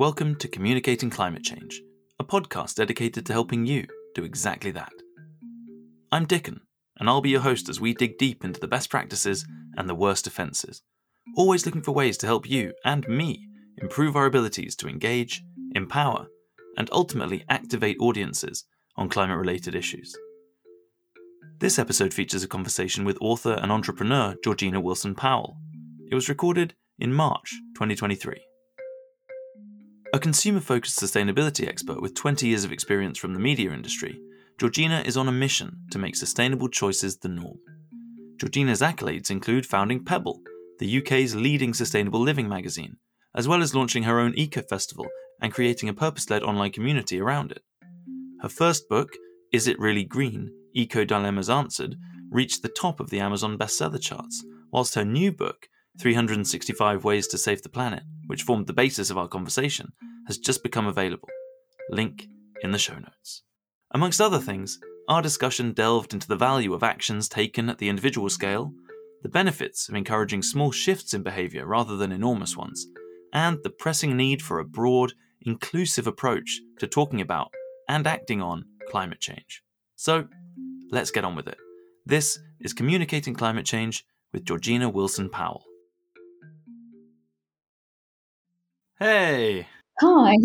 Welcome to Communicating Climate Change, a podcast dedicated to helping you do exactly that. I'm Dickon, and I'll be your host as we dig deep into the best practices and the worst offences, always looking for ways to help you and me improve our abilities to engage, empower, and ultimately activate audiences on climate related issues. This episode features a conversation with author and entrepreneur Georgina Wilson Powell. It was recorded in March 2023. A consumer focused sustainability expert with 20 years of experience from the media industry, Georgina is on a mission to make sustainable choices the norm. Georgina's accolades include founding Pebble, the UK's leading sustainable living magazine, as well as launching her own eco festival and creating a purpose led online community around it. Her first book, Is It Really Green? Eco Dilemmas Answered, reached the top of the Amazon bestseller charts, whilst her new book, 365 Ways to Save the Planet, which formed the basis of our conversation, has just become available. Link in the show notes. Amongst other things, our discussion delved into the value of actions taken at the individual scale, the benefits of encouraging small shifts in behaviour rather than enormous ones, and the pressing need for a broad, inclusive approach to talking about and acting on climate change. So, let's get on with it. This is Communicating Climate Change with Georgina Wilson Powell. Hey! Hi.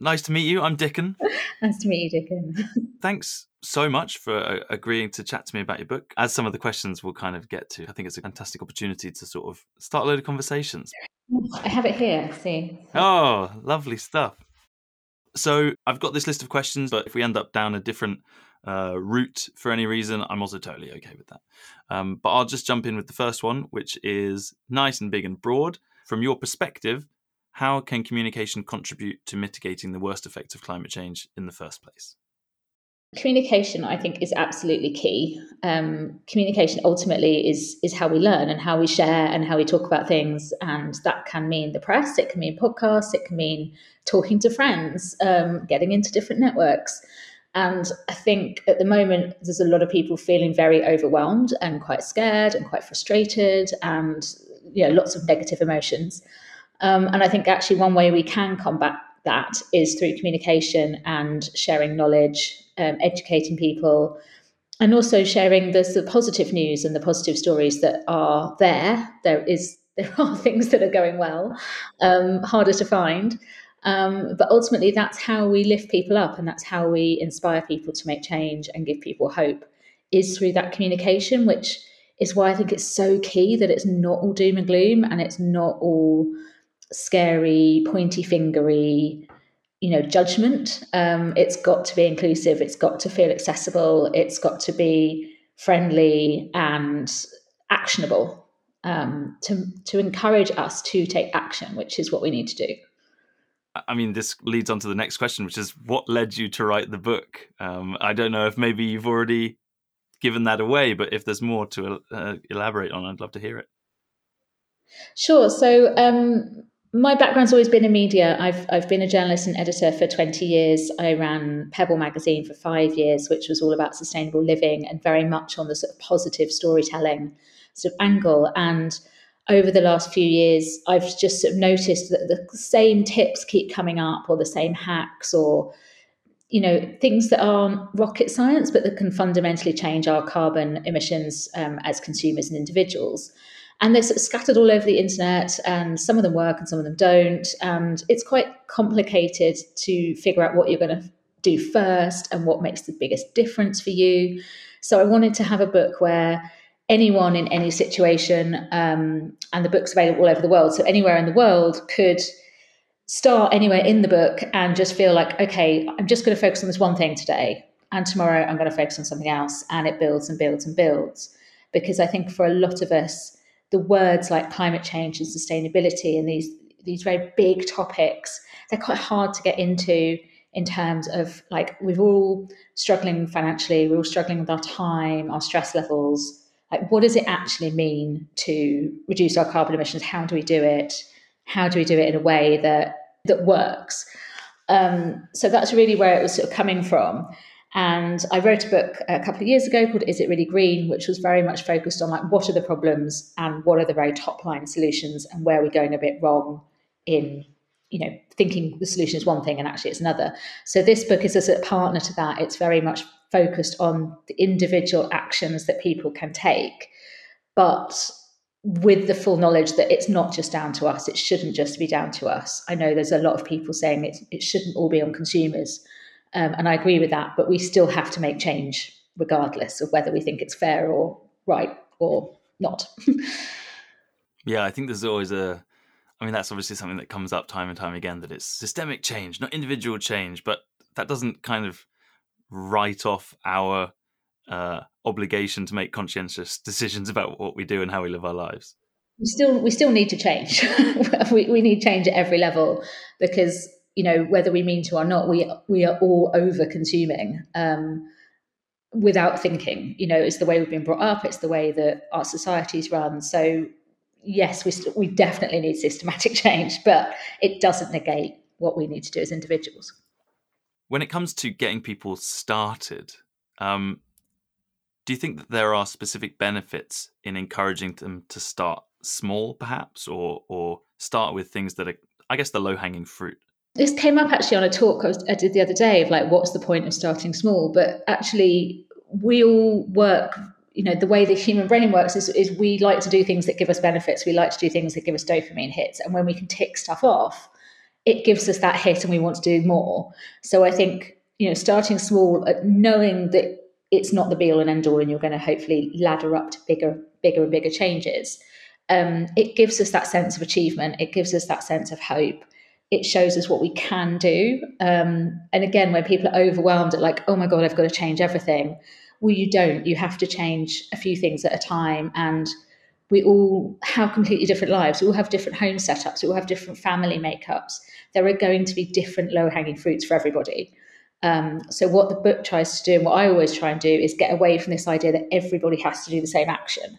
Nice to meet you. I'm Dickon. nice to meet you, Dickon. Thanks so much for uh, agreeing to chat to me about your book. As some of the questions we'll kind of get to, I think it's a fantastic opportunity to sort of start a load of conversations. I have it here. See. Oh, lovely stuff. So I've got this list of questions, but if we end up down a different uh, route for any reason, I'm also totally okay with that. Um, but I'll just jump in with the first one, which is nice and big and broad. From your perspective, how can communication contribute to mitigating the worst effects of climate change in the first place? Communication, I think, is absolutely key. Um, communication ultimately is is how we learn and how we share and how we talk about things, and that can mean the press, it can mean podcasts, it can mean talking to friends, um, getting into different networks. And I think at the moment, there's a lot of people feeling very overwhelmed and quite scared and quite frustrated, and you know, lots of negative emotions. Um, and I think actually one way we can combat that is through communication and sharing knowledge, um, educating people, and also sharing the, the positive news and the positive stories that are there. There is there are things that are going well, um, harder to find. Um, but ultimately, that's how we lift people up and that's how we inspire people to make change and give people hope is through that communication, which is why I think it's so key that it's not all doom and gloom and it's not all scary, pointy fingery, you know, judgment. Um, it's got to be inclusive. It's got to feel accessible. It's got to be friendly and actionable um, to to encourage us to take action, which is what we need to do. I mean, this leads on to the next question, which is what led you to write the book? Um, I don't know if maybe you've already given that away, but if there's more to uh, elaborate on, I'd love to hear it. Sure. So, um, my background's always been in media. I've I've been a journalist and editor for 20 years. I ran Pebble magazine for five years, which was all about sustainable living and very much on the sort of positive storytelling sort of angle. And over the last few years, I've just sort of noticed that the same tips keep coming up, or the same hacks, or you know things that aren't rocket science, but that can fundamentally change our carbon emissions um, as consumers and individuals and they're sort of scattered all over the internet and some of them work and some of them don't. And it's quite complicated to figure out what you're going to do first and what makes the biggest difference for you. So i wanted to have a book where anyone in any situation um, and the book's available all over the world. So anywhere in the world could start anywhere in the book and just feel like okay i'm just going to focus on this one thing today and tomorrow i'm going to focus on something else. And it builds and builds and builds. Because i think for a lot of us the words like climate change and sustainability and these these very big topics they're quite hard to get into in terms of like we're all struggling financially we're all struggling with our time our stress levels. Like what does it actually mean to reduce our carbon emissions? How do we do it? How do we do it in a way that that works? Um, so that's really where it was sort of coming from and I wrote a book a couple of years ago called Is It Really Green, which was very much focused on like what are the problems and what are the very top line solutions and where we're going a bit wrong in you know thinking the solution is one thing and actually it's another. So this book is as a partner to that. It's very much focused on the individual actions that people can take but with the full knowledge that it's not just down to us. It shouldn't just be down to us. I know there's a lot of people saying it, it shouldn't all be on consumers um, and i agree with that but we still have to make change regardless of whether we think it's fair or right or not yeah i think there's always a I mean, that's obviously something that comes up time and time again that it's systemic change, not individual change, but that doesn't kind of write off our uh, obligation to make conscientious decisions about what we do and how we live our lives. We still we still need to change. we, we need change at every level because you know whether we mean to or not, we we are all over consuming. Um, without thinking you know it's the way we've been brought up it's the way that our societies run so yes, we, st- we definitely need systematic change, but it doesn't negate what we need to do as individuals. When it comes to getting people started, um, do you think that there are specific benefits in encouraging them to start small, perhaps, or or start with things that are, I guess, the low hanging fruit? This came up actually on a talk I did the other day of like, what's the point of starting small? But actually, we all work you know the way the human brain works is, is we like to do things that give us benefits. We like to do things that give us dopamine hits. And when we can tick stuff off it gives us that hit and we want to do more. So i think you know starting small uh, knowing that it's not the be all and end all and you're going to hopefully ladder up to bigger bigger and bigger changes um, it gives us that sense of achievement. It gives us that sense of hope it shows us what we can do um, and again when people are overwhelmed at like oh my god i've got to change everything well, you don't. You have to change a few things at a time. And we all have completely different lives. We all have different home setups. We all have different family makeups. There are going to be different low hanging fruits for everybody. Um, so, what the book tries to do, and what I always try and do, is get away from this idea that everybody has to do the same action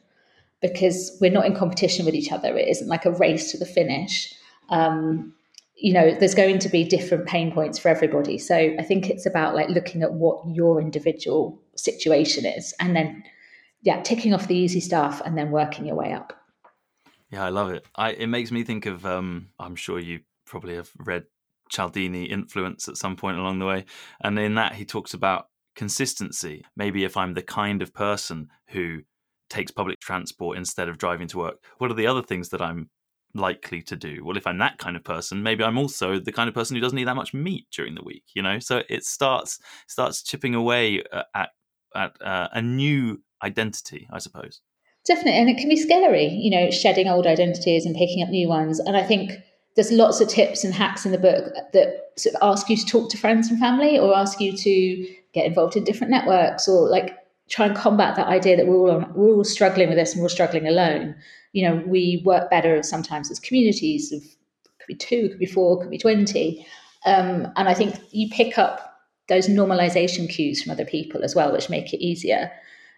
because we're not in competition with each other. It isn't like a race to the finish. Um, you know there's going to be different pain points for everybody. So i think it's about like looking at what your individual situation is and then yeah ticking off the easy stuff and then working your way up. Yeah i love it. I it makes me think of um i'm sure you probably have read cialdini influence at some point along the way. And in that he talks about consistency. Maybe if i'm the kind of person who takes public transport instead of driving to work what are the other things that i'm likely to do. Well if i'm that kind of person maybe i'm also the kind of person who doesn't eat that much meat during the week you know? So it starts starts chipping away uh, at at uh, a new identity i suppose. Definitely and it can be scary you know shedding old identities and picking up new ones and i think there's lots of tips and hacks in the book that sort of ask you to talk to friends and family or ask you to get involved in different networks or like try and combat that idea that we're all on, we're all struggling with this and we're all struggling alone you know, we work better sometimes as communities of could be two, could be four, could be 20. Um, and I think you pick up those normalization cues from other people as well, which make it easier.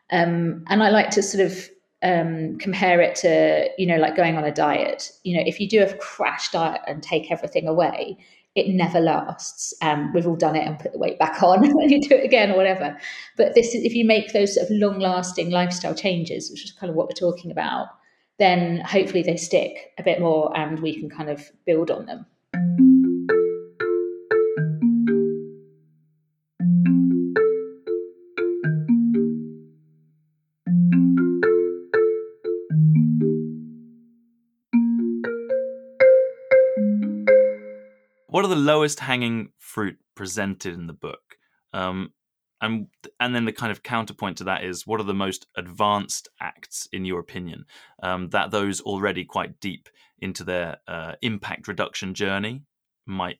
Um, and I like to sort of um, compare it to, you know, like going on a diet. You know, if you do a crash diet and take everything away, it never lasts. Um, we've all done it and put the weight back on and you do it again or whatever. But this is if you make those sort of long lasting lifestyle changes, which is kind of what we're talking about, then hopefully they stick a bit more and we can kind of build on them. What are the lowest hanging fruit presented in the book? Um, and and then the kind of counterpoint to that is what are the most advanced acts in your opinion? Um, that those already quite deep into their uh, impact reduction journey might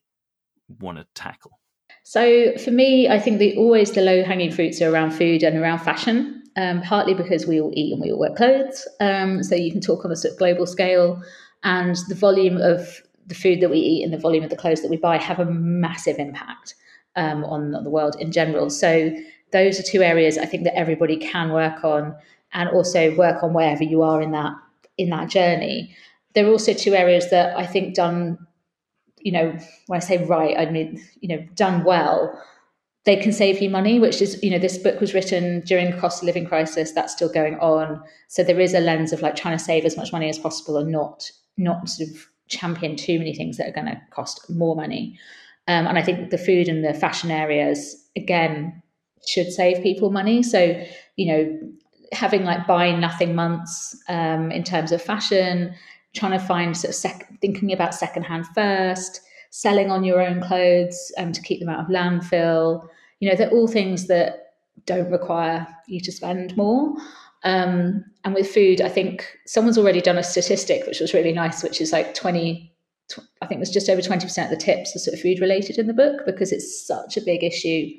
want to tackle. So for me i think the always the low hanging fruits are around food and around fashion um, partly because we all eat and we all wear clothes. Um, so you can talk on a sort of global scale and the volume of the food that we eat and the volume of the clothes that we buy have a massive impact um, on the world in general. So those are two areas I think that everybody can work on, and also work on wherever you are in that in that journey. There are also two areas that I think done, you know, when I say right, I mean you know done well. They can save you money, which is, you know, this book was written during a cost of living crisis. That's still going on. So there is a lens of like trying to save as much money as possible and not not sort of champion too many things that are going to cost more money. Um, and I think the food and the fashion areas, again, should save people money. So, you know, having like buy nothing months um, in terms of fashion, trying to find sort of sec- thinking about secondhand first, selling on your own clothes um, to keep them out of landfill. You know, they're all things that don't require you to spend more. Um, and with food, I think someone's already done a statistic, which was really nice, which is like 20, I think it was just over 20% of the tips are sort of food related in the book because it's such a big issue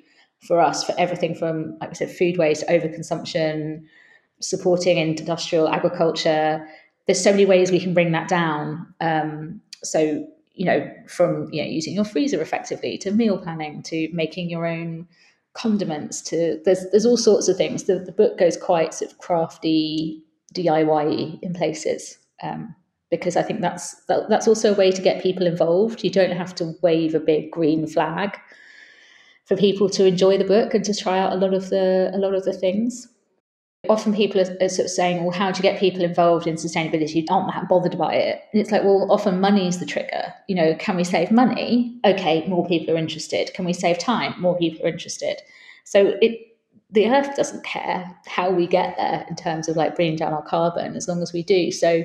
for us for everything from, like I said, food waste, overconsumption, supporting industrial agriculture. There's so many ways we can bring that down. Um, so, you know, from you know using your freezer effectively to meal planning to making your own condiments to there's there's all sorts of things. The, the book goes quite sort of crafty, DIY in places. Um, because I think that's that, that's also a way to get people involved. You don't have to wave a big green flag for people to enjoy the book and to try out a lot of the a lot of the things. Often people are, are sort of saying, "Well, how do you get people involved in sustainability? Aren't that bothered by it." And it's like, well, often money is the trigger. You know, can we save money? Okay, more people are interested. Can we save time? More people are interested. So it the earth doesn't care how we get there in terms of like bringing down our carbon as long as we do. So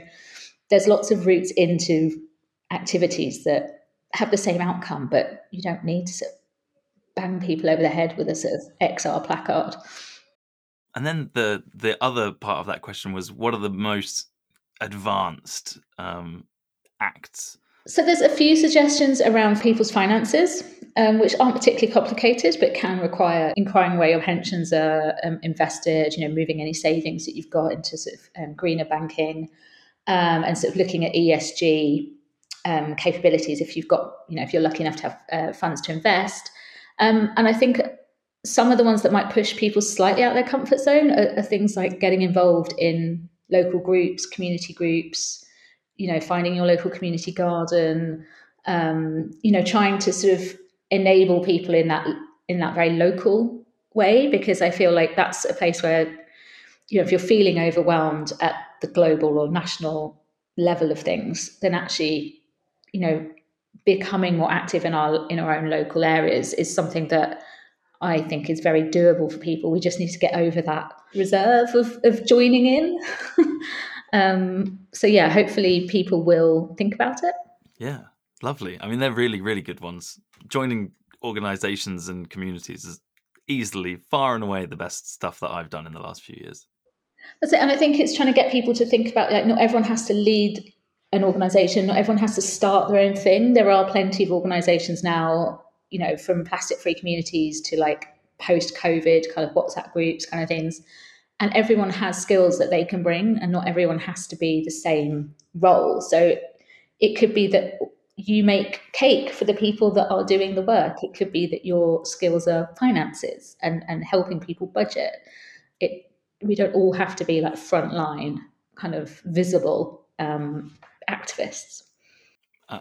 there's lots of routes into activities that have the same outcome, but you don't need to bang people over the head with a sort of XR placard. And then the the other part of that question was, what are the most advanced um, acts? So there's a few suggestions around people's finances, um, which aren't particularly complicated, but can require inquiring where your pensions are um, invested. You know, moving any savings that you've got into sort of um, greener banking, um, and sort of looking at ESG um, capabilities. If you've got, you know, if you're lucky enough to have uh, funds to invest, and I think some of the ones that might push people slightly out their comfort zone are, are things like getting involved in local groups, community groups, you know, finding your local community garden, um, you know, trying to sort of enable people in that in that very local way, because I feel like that's a place where, you know, if you're feeling overwhelmed at the global or national level of things, then actually, you know, becoming more active in our in our own local areas is something that I think is very doable for people. We just need to get over that reserve of, of joining in. um, so, yeah, hopefully people will think about it. Yeah, lovely. I mean, they're really, really good ones. Joining organizations and communities is easily, far and away, the best stuff that I've done in the last few years. That's it. And I think it's trying to get people to think about like, not everyone has to lead an organization, not everyone has to start their own thing. There are plenty of organizations now you know, from plastic free communities to like post COVID kind of WhatsApp groups kind of things. And everyone has skills that they can bring, and not everyone has to be the same role. So it could be that you make cake for the people that are doing the work. It could be that your skills are finances and, and helping people budget. It we don't all have to be like frontline kind of visible um, activists.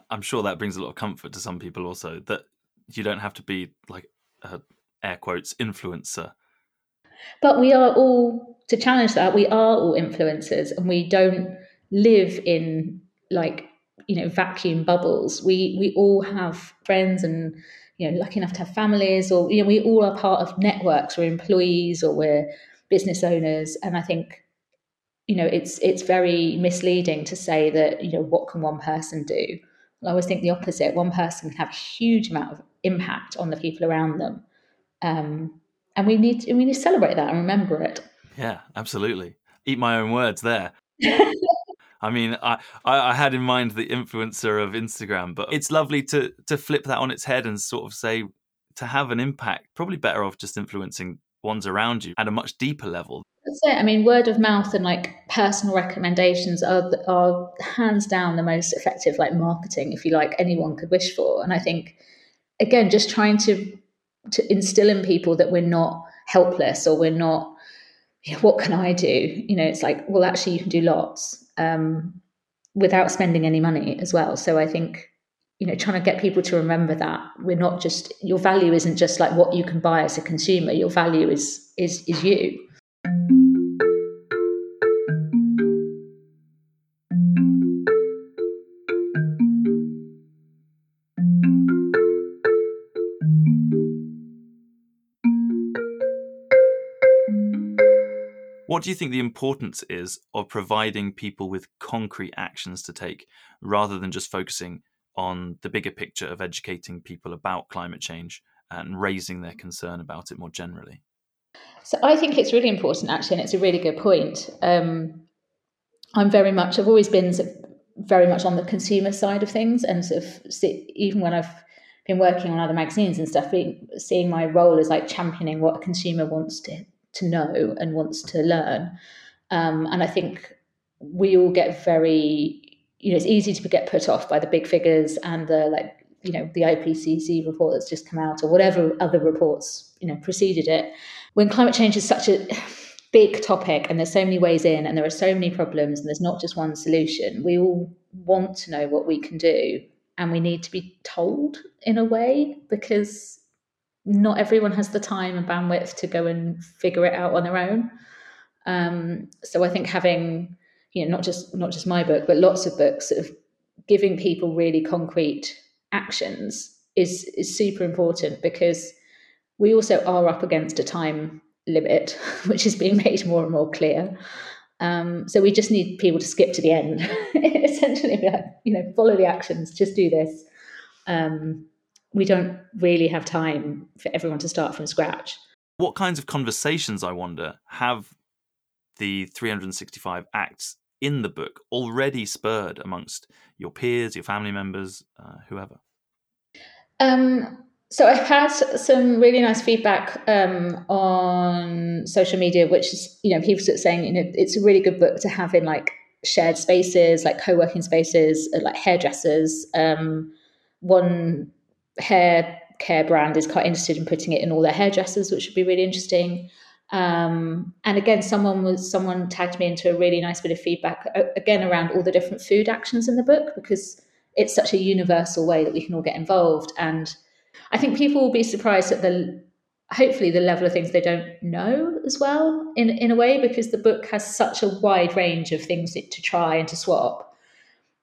I'm sure that brings a lot of comfort to some people also that you don't have to be like a air quotes influencer. But we are all to challenge that. We are all influencers, and we don't live in like you know vacuum bubbles. We we all have friends and you know lucky enough to have families, or you know we all are part of networks. We're employees or we're business owners, and I think you know it's it's very misleading to say that you know what can one person do I always think the opposite. One person can have a huge amount of impact on the people around them, um, and we need to, we need to celebrate that and remember it. Yeah, absolutely. Eat my own words there. I mean, I, I had in mind the influencer of Instagram, but it's lovely to to flip that on its head and sort of say to have an impact. Probably better off just influencing ones around you at a much deeper level. That's it. I mean, word of mouth and like personal recommendations are are hands down the most effective like marketing, if you like, anyone could wish for. And I think again, just trying to to instill in people that we're not helpless or we're not. What can I do? You know, it's like, well, actually, you can do lots um, without spending any money as well. So I think you know trying to get people to remember that we're not just your value isn't just like what you can buy as a consumer your value is is is you Do you think the importance is of providing people with concrete actions to take rather than just focusing on the bigger picture of educating people about climate change and raising their concern about it more generally? So I think it's really important, actually, and it's a really good point. Um, I'm very much, I've always been sort of very much on the consumer side of things, and sort of even when I've been working on other magazines and stuff, being, seeing my role as like championing what a consumer wants to to know and wants to learn. Um, and I think we all get very, you know, it's easy to get put off by the big figures and the like, you know, the IPCC report that's just come out or whatever other reports, you know, preceded it. When climate change is such a big topic and there's so many ways in and there are so many problems and there's not just one solution, we all want to know what we can do and we need to be told in a way because not everyone has the time and bandwidth to go and figure it out on their own. Um, so I think having, you know, not just not just my book, but lots of books, sort of giving people really concrete actions is is super important because we also are up against a time limit, which is being made more and more clear. Um, so we just need people to skip to the end, essentially, like, you know, follow the actions, just do this. Um, we don't really have time for everyone to start from scratch. What kinds of conversations, I wonder, have the 365 acts in the book already spurred amongst your peers, your family members, uh, whoever? Um, so I've had some really nice feedback um, on social media, which is, you know, people saying, you know, it's a really good book to have in like shared spaces, like co-working spaces, uh, like hairdressers. Um, one hair care brand is quite interested in putting it in all their hairdressers, which would be really interesting. Um, and again, someone was someone tagged me into a really nice bit of feedback again around all the different food actions in the book because it's such a universal way that we can all get involved. And I think people will be surprised at the hopefully the level of things they don't know as well in in a way because the book has such a wide range of things to try and to swap.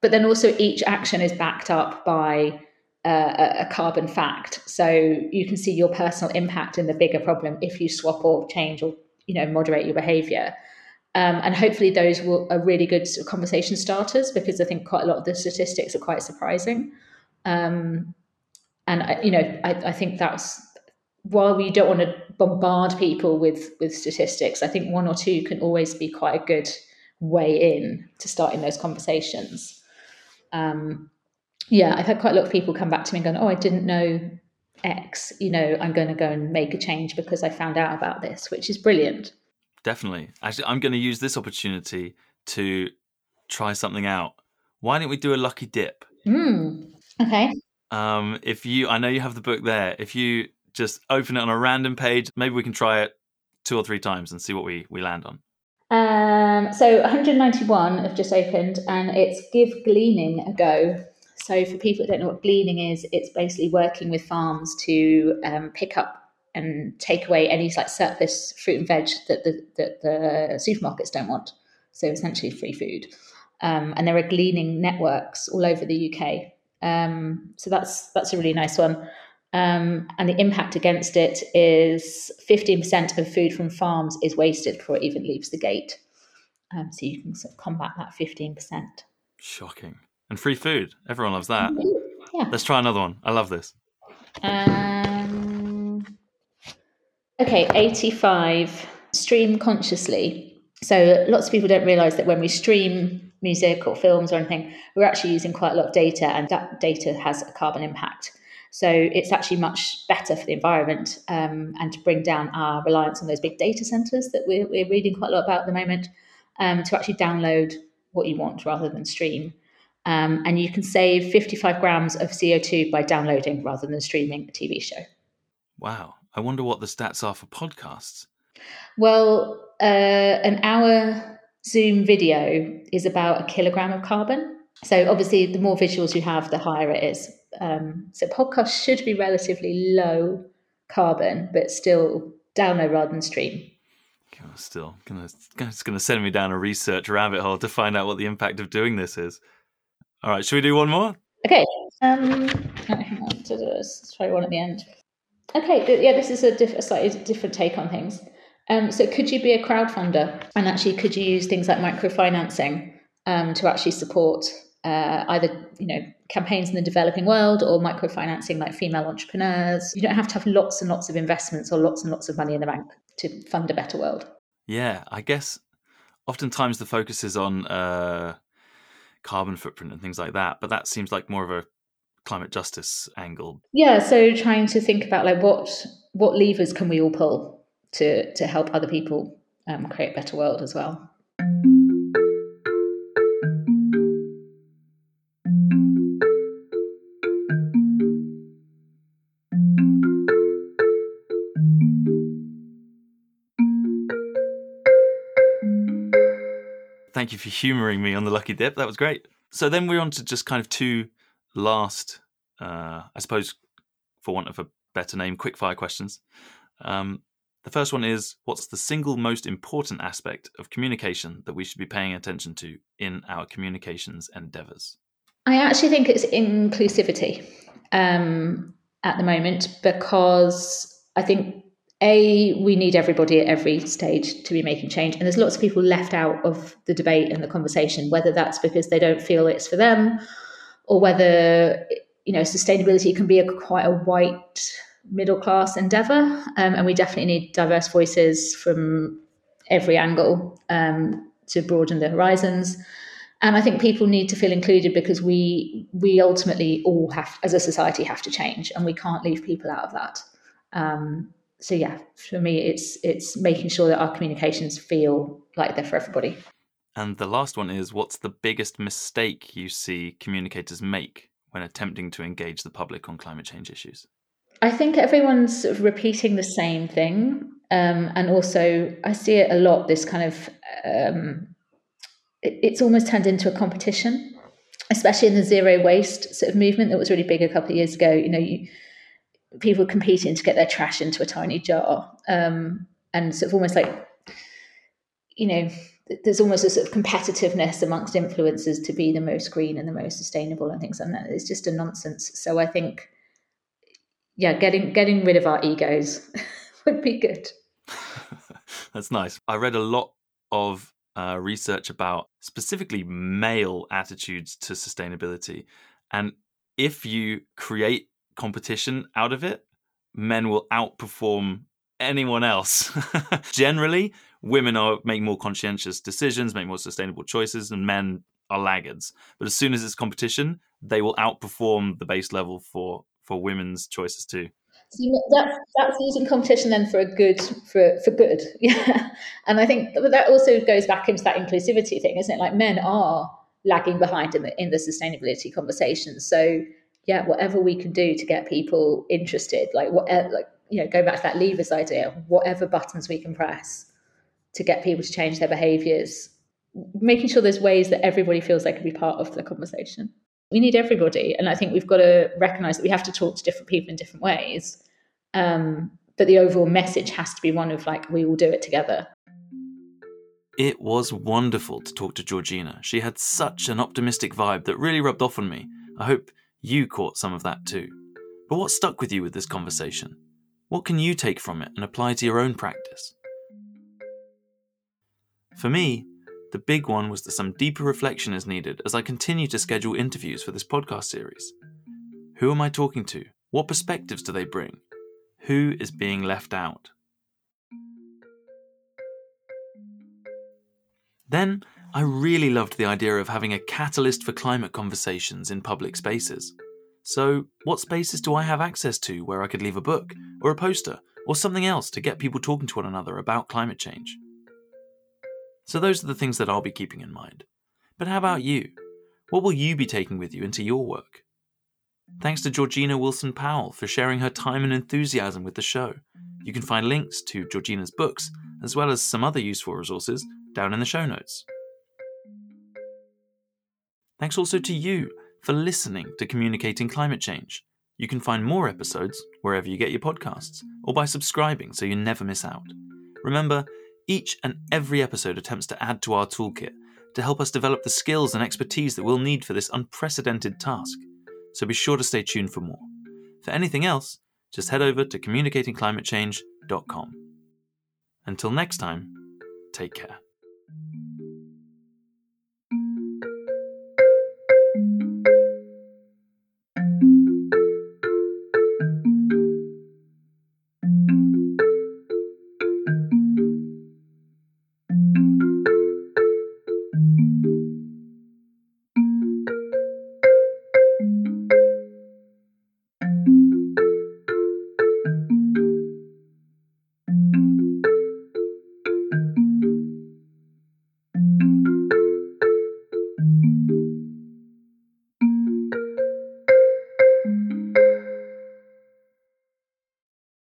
But then also each action is backed up by uh, a carbon fact. So you can see your personal impact in the bigger problem if you swap or change or you know moderate your behaviour. Um, and hopefully those will, are really good sort of conversation starters because I think quite a lot of the statistics are quite surprising. Um, and I, you know, I, I think that's while we don't want to bombard people with with statistics, I think one or two can always be quite a good way in to starting those conversations. Um, yeah, I've had quite a lot of people come back to me and go, "Oh, I didn't know X. You know, I'm going to go and make a change because I found out about this," which is brilliant. Definitely. Actually, I'm going to use this opportunity to try something out. Why don't we do a lucky dip? Mm, okay. Um, if you, I know you have the book there. If you just open it on a random page, maybe we can try it two or three times and see what we we land on. Um, so 191 have just opened, and it's give gleaning a go. So, for people that don't know what gleaning is, it's basically working with farms to um, pick up and take away any like surplus fruit and veg that the, that the supermarkets don't want. So, essentially, free food. Um, and there are gleaning networks all over the UK. Um, so that's that's a really nice one. Um, and the impact against it is 15% of food from farms is wasted before it even leaves the gate. Um, so you can sort of combat that 15%. Shocking. And free food. Everyone loves that. Yeah. Let's try another one. I love this. Um, okay, 85. Stream consciously. So lots of people don't realize that when we stream music or films or anything, we're actually using quite a lot of data, and that data has a carbon impact. So it's actually much better for the environment um, and to bring down our reliance on those big data centers that we're, we're reading quite a lot about at the moment um, to actually download what you want rather than stream. Um, and you can save 55 grams of CO2 by downloading rather than streaming a TV show. Wow. I wonder what the stats are for podcasts. Well, uh, an hour Zoom video is about a kilogram of carbon. So obviously, the more visuals you have, the higher it is. Um, so podcasts should be relatively low carbon, but still download rather than stream. Still, gonna, it's going to send me down a research rabbit hole to find out what the impact of doing this is. All right, should we do one more? Okay. Um, hang on. Let's try one at the end. Okay. Yeah, this is a, diff- a slightly different take on things. Um, so could you be a crowdfunder? And actually, could you use things like microfinancing um, to actually support uh, either you know campaigns in the developing world or microfinancing like female entrepreneurs? You don't have to have lots and lots of investments or lots and lots of money in the bank to fund a better world. Yeah, I guess oftentimes the focus is on uh, carbon footprint and things like that, but that seems like more of a climate justice angle. Yeah, so trying to think about like what what levers can we all pull to to help other people um, create a better world as well. Thank you for humouring me on the lucky dip. That was great. So then we're on to just kind of two last, uh, I suppose, for want of a better name, quickfire questions. Um, the first one is What's the single most important aspect of communication that we should be paying attention to in our communications endeavors? I actually think it's inclusivity um, at the moment because I think a we need everybody at every stage to be making change and there's lots of people left out of the debate and the conversation whether that's because they don't feel it's for them or whether you know sustainability can be a quite a white middle class endeavor um, and we definitely need diverse voices from every angle um, to broaden the horizons. And i think people need to feel included because we we ultimately all have as a society have to change and we can't leave people out of that. Um, so yeah, for me, it's it's making sure that our communications feel like they're for everybody. And the last one is what's the biggest mistake you see communicators make when attempting to engage the public on climate change issues? I think everyone's sort of repeating the same thing. Um, and also, I see it a lot this kind of, um, it, it's almost turned into a competition, especially in the zero waste sort of movement that was really big a couple of years ago. You know, you, people competing to get their trash into a tiny jar, um, and sort of almost like, you know, there's almost a sort of competitiveness amongst influencers to be the most green and the most sustainable and things like that. It's just a nonsense. So I think, yeah, getting getting rid of our egos would be good. That's nice. I read a lot of uh, research about specifically male attitudes to sustainability, and if you create competition out of it, men will outperform anyone else. Generally, women are make more conscientious decisions, make more sustainable choices, and men are laggards. But as soon as it's competition, they will outperform the base level for for women's choices too. So that's that's using competition then for a good for for good, yeah. And I think that also goes back into that inclusivity thing, isn't it? Like men are lagging behind in the in the sustainability conversation, so yeah, whatever we can do to get people interested, like what, like you know, go back to that levers idea, whatever buttons we can press to get people to change their behaviours, making sure there's ways that everybody feels they can be part of the conversation. We need everybody, and I think we've got to recognise that we have to talk to different people in different ways. Um, but the overall message has to be one of like we all do it together. It was wonderful to talk to Georgina. She had such an optimistic vibe that really rubbed off on me. I hope you caught some of that too. But what stuck with you with this conversation? What can you take from it and apply to your own practice? For me, the big one was that some deeper reflection is needed as I continue to schedule interviews for this podcast series. Who am I talking to? What perspectives do they bring? Who is being left out? Then I really loved the idea of having a catalyst for climate conversations in public spaces. So, what spaces do I have access to where I could leave a book, or a poster, or something else to get people talking to one another about climate change? So, those are the things that I'll be keeping in mind. But how about you? What will you be taking with you into your work? Thanks to Georgina Wilson Powell for sharing her time and enthusiasm with the show. You can find links to Georgina's books, as well as some other useful resources, down in the show notes. Thanks also to you for listening to Communicating Climate Change. You can find more episodes wherever you get your podcasts, or by subscribing so you never miss out. Remember, each and every episode attempts to add to our toolkit to help us develop the skills and expertise that we'll need for this unprecedented task. So be sure to stay tuned for more. For anything else, just head over to communicatingclimatechange.com. Until next time, take care.